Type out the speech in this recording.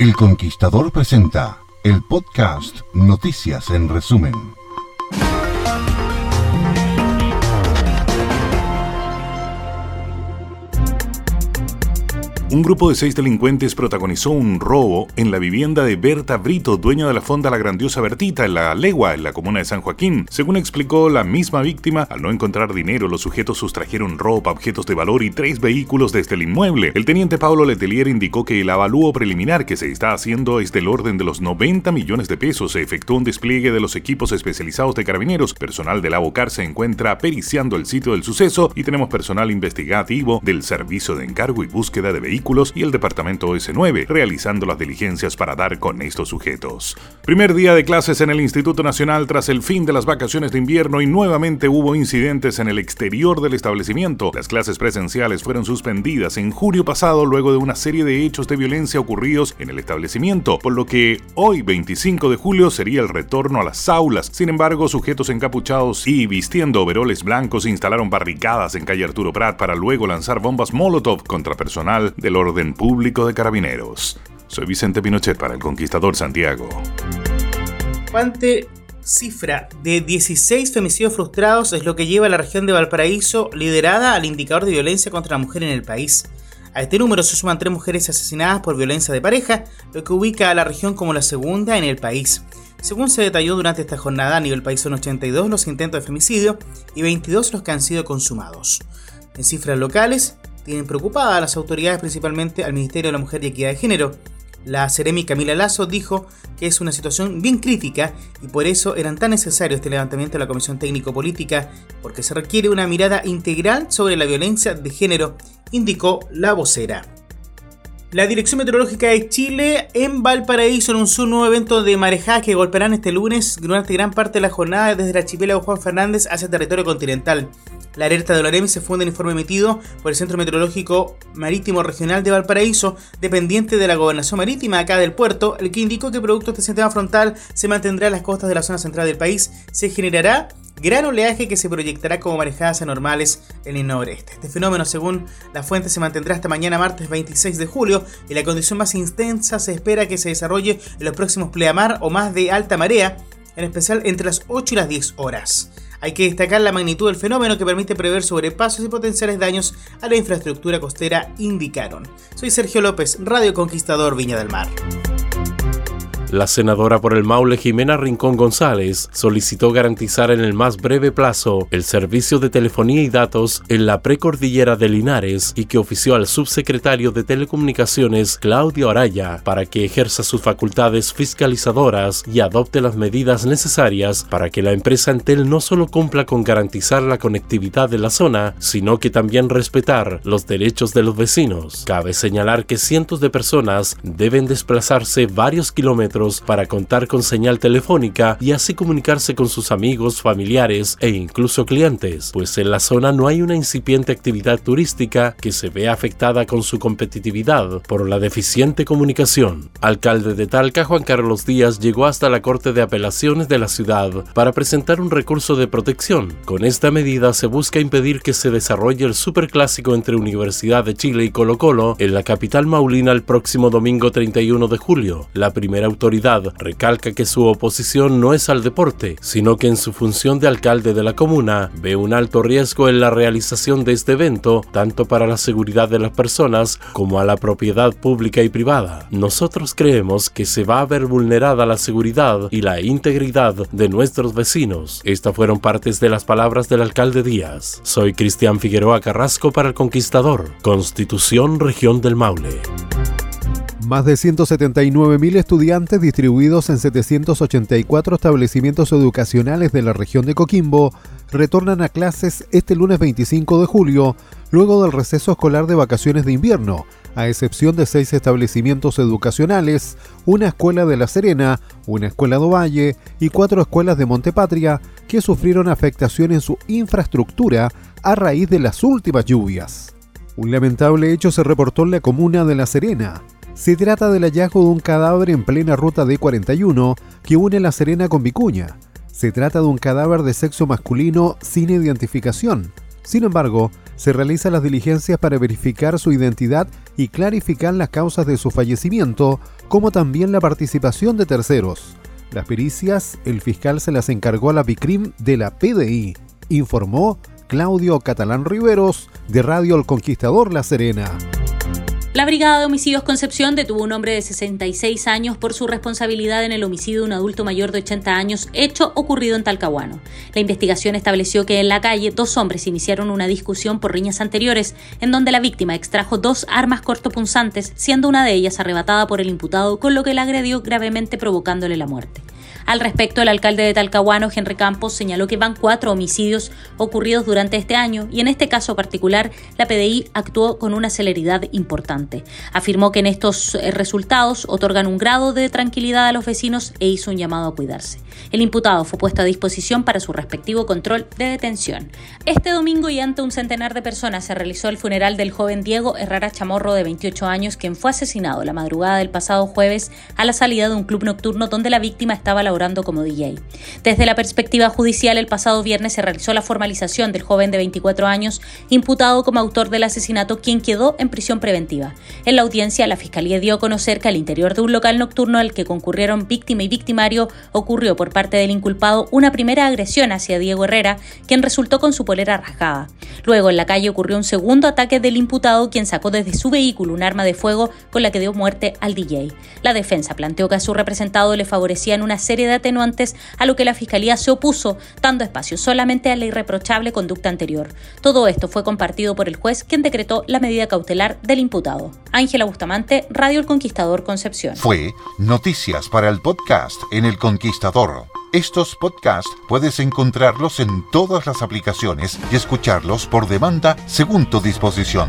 El Conquistador presenta el podcast Noticias en Resumen. Un grupo de seis delincuentes protagonizó un robo en la vivienda de Berta Brito, dueña de la fonda La Grandiosa Bertita, en la Legua, en la comuna de San Joaquín. Según explicó la misma víctima, al no encontrar dinero, los sujetos sustrajeron ropa, objetos de valor y tres vehículos desde el inmueble. El teniente Pablo Letelier indicó que el avalúo preliminar que se está haciendo es del orden de los 90 millones de pesos. Se efectuó un despliegue de los equipos especializados de carabineros. Personal de la BOCAR se encuentra periciando el sitio del suceso y tenemos personal investigativo del Servicio de Encargo y Búsqueda de Vehículos y el Departamento S9, realizando las diligencias para dar con estos sujetos. Primer día de clases en el Instituto Nacional tras el fin de las vacaciones de invierno y nuevamente hubo incidentes en el exterior del establecimiento. Las clases presenciales fueron suspendidas en julio pasado luego de una serie de hechos de violencia ocurridos en el establecimiento, por lo que hoy 25 de julio sería el retorno a las aulas. Sin embargo, sujetos encapuchados y vistiendo overoles blancos instalaron barricadas en calle Arturo Prat para luego lanzar bombas Molotov contra personal de el orden público de carabineros. Soy Vicente Pinochet para el Conquistador Santiago. Cuante cifra de 16 femicidios frustrados es lo que lleva a la región de Valparaíso liderada al indicador de violencia contra la mujer en el país. A este número se suman tres mujeres asesinadas por violencia de pareja, lo que ubica a la región como la segunda en el país. Según se detalló durante esta jornada, a nivel país son 82 los intentos de femicidio y 22 los que han sido consumados. En cifras locales, tienen preocupadas a las autoridades, principalmente al Ministerio de la Mujer y Equidad de Género. La Ceremi Camila Lazo dijo que es una situación bien crítica y por eso eran tan necesarios este levantamiento de la Comisión Técnico-Política, porque se requiere una mirada integral sobre la violencia de género, indicó la vocera. La Dirección Meteorológica de Chile en Valparaíso anunció un nuevo evento de marejadas que golpearán este lunes durante gran parte de la jornada desde el archipiélago Juan Fernández hacia territorio continental. La alerta de Oloremi se funda en informe emitido por el Centro Meteorológico Marítimo Regional de Valparaíso, dependiente de la Gobernación Marítima acá del puerto, el que indicó que producto de este sistema frontal se mantendrá en las costas de la zona central del país, se generará gran oleaje que se proyectará como marejadas anormales en el noreste. Este fenómeno, según la fuente, se mantendrá hasta mañana martes 26 de julio y la condición más intensa se espera que se desarrolle en los próximos pleamar o más de alta marea, en especial entre las 8 y las 10 horas. Hay que destacar la magnitud del fenómeno que permite prever sobrepasos y potenciales daños a la infraestructura costera, indicaron. Soy Sergio López, Radio Conquistador Viña del Mar. La senadora por el Maule Jimena Rincón González solicitó garantizar en el más breve plazo el servicio de telefonía y datos en la precordillera de Linares y que ofició al subsecretario de Telecomunicaciones Claudio Araya para que ejerza sus facultades fiscalizadoras y adopte las medidas necesarias para que la empresa Entel no solo cumpla con garantizar la conectividad de la zona, sino que también respetar los derechos de los vecinos. Cabe señalar que cientos de personas deben desplazarse varios kilómetros para contar con señal telefónica y así comunicarse con sus amigos, familiares e incluso clientes, pues en la zona no hay una incipiente actividad turística que se vea afectada con su competitividad por la deficiente comunicación. Alcalde de Talca, Juan Carlos Díaz, llegó hasta la Corte de Apelaciones de la ciudad para presentar un recurso de protección. Con esta medida se busca impedir que se desarrolle el superclásico entre Universidad de Chile y Colo Colo en la capital maulina el próximo domingo 31 de julio. La primera autoridad recalca que su oposición no es al deporte, sino que en su función de alcalde de la comuna ve un alto riesgo en la realización de este evento, tanto para la seguridad de las personas como a la propiedad pública y privada. Nosotros creemos que se va a ver vulnerada la seguridad y la integridad de nuestros vecinos. Estas fueron partes de las palabras del alcalde Díaz. Soy Cristian Figueroa Carrasco para el Conquistador, Constitución Región del Maule. Más de 179.000 estudiantes distribuidos en 784 establecimientos educacionales de la región de Coquimbo retornan a clases este lunes 25 de julio, luego del receso escolar de vacaciones de invierno, a excepción de seis establecimientos educacionales, una escuela de La Serena, una escuela de Valle y cuatro escuelas de Montepatria que sufrieron afectación en su infraestructura a raíz de las últimas lluvias. Un lamentable hecho se reportó en la comuna de La Serena. Se trata del hallazgo de un cadáver en plena ruta D41 que une La Serena con Vicuña. Se trata de un cadáver de sexo masculino sin identificación. Sin embargo, se realizan las diligencias para verificar su identidad y clarificar las causas de su fallecimiento, como también la participación de terceros. Las pericias, el fiscal se las encargó a la PICRIM de la PDI, informó Claudio Catalán Riveros, de Radio El Conquistador La Serena. La Brigada de Homicidios Concepción detuvo a un hombre de 66 años por su responsabilidad en el homicidio de un adulto mayor de 80 años, hecho ocurrido en Talcahuano. La investigación estableció que en la calle dos hombres iniciaron una discusión por riñas anteriores, en donde la víctima extrajo dos armas cortopunzantes, siendo una de ellas arrebatada por el imputado, con lo que la agredió gravemente provocándole la muerte. Al respecto, el alcalde de Talcahuano, Henry Campos, señaló que van cuatro homicidios ocurridos durante este año y en este caso particular la PDI actuó con una celeridad importante. Afirmó que en estos eh, resultados otorgan un grado de tranquilidad a los vecinos e hizo un llamado a cuidarse. El imputado fue puesto a disposición para su respectivo control de detención. Este domingo y ante un centenar de personas se realizó el funeral del joven Diego Herrera Chamorro de 28 años, quien fue asesinado la madrugada del pasado jueves a la salida de un club nocturno donde la víctima estaba laborando como DJ. Desde la perspectiva judicial, el pasado viernes se realizó la formalización del joven de 24 años, imputado como autor del asesinato, quien quedó en prisión preventiva. En la audiencia, la Fiscalía dio a conocer que al interior de un local nocturno al que concurrieron víctima y victimario, ocurrió por parte del inculpado una primera agresión hacia Diego Herrera, quien resultó con su polera rasgada. Luego, en la calle ocurrió un segundo ataque del imputado, quien sacó desde su vehículo un arma de fuego con la que dio muerte al DJ. La defensa planteó que a su representado le favorecían una serie de atenuantes a lo que la Fiscalía se opuso, dando espacio solamente a la irreprochable conducta anterior. Todo esto fue compartido por el juez, quien decretó la medida cautelar del imputado. Ángela Bustamante, Radio El Conquistador Concepción. Fue Noticias para el podcast en El Conquistador. Estos podcasts puedes encontrarlos en todas las aplicaciones y escucharlos por demanda según tu disposición.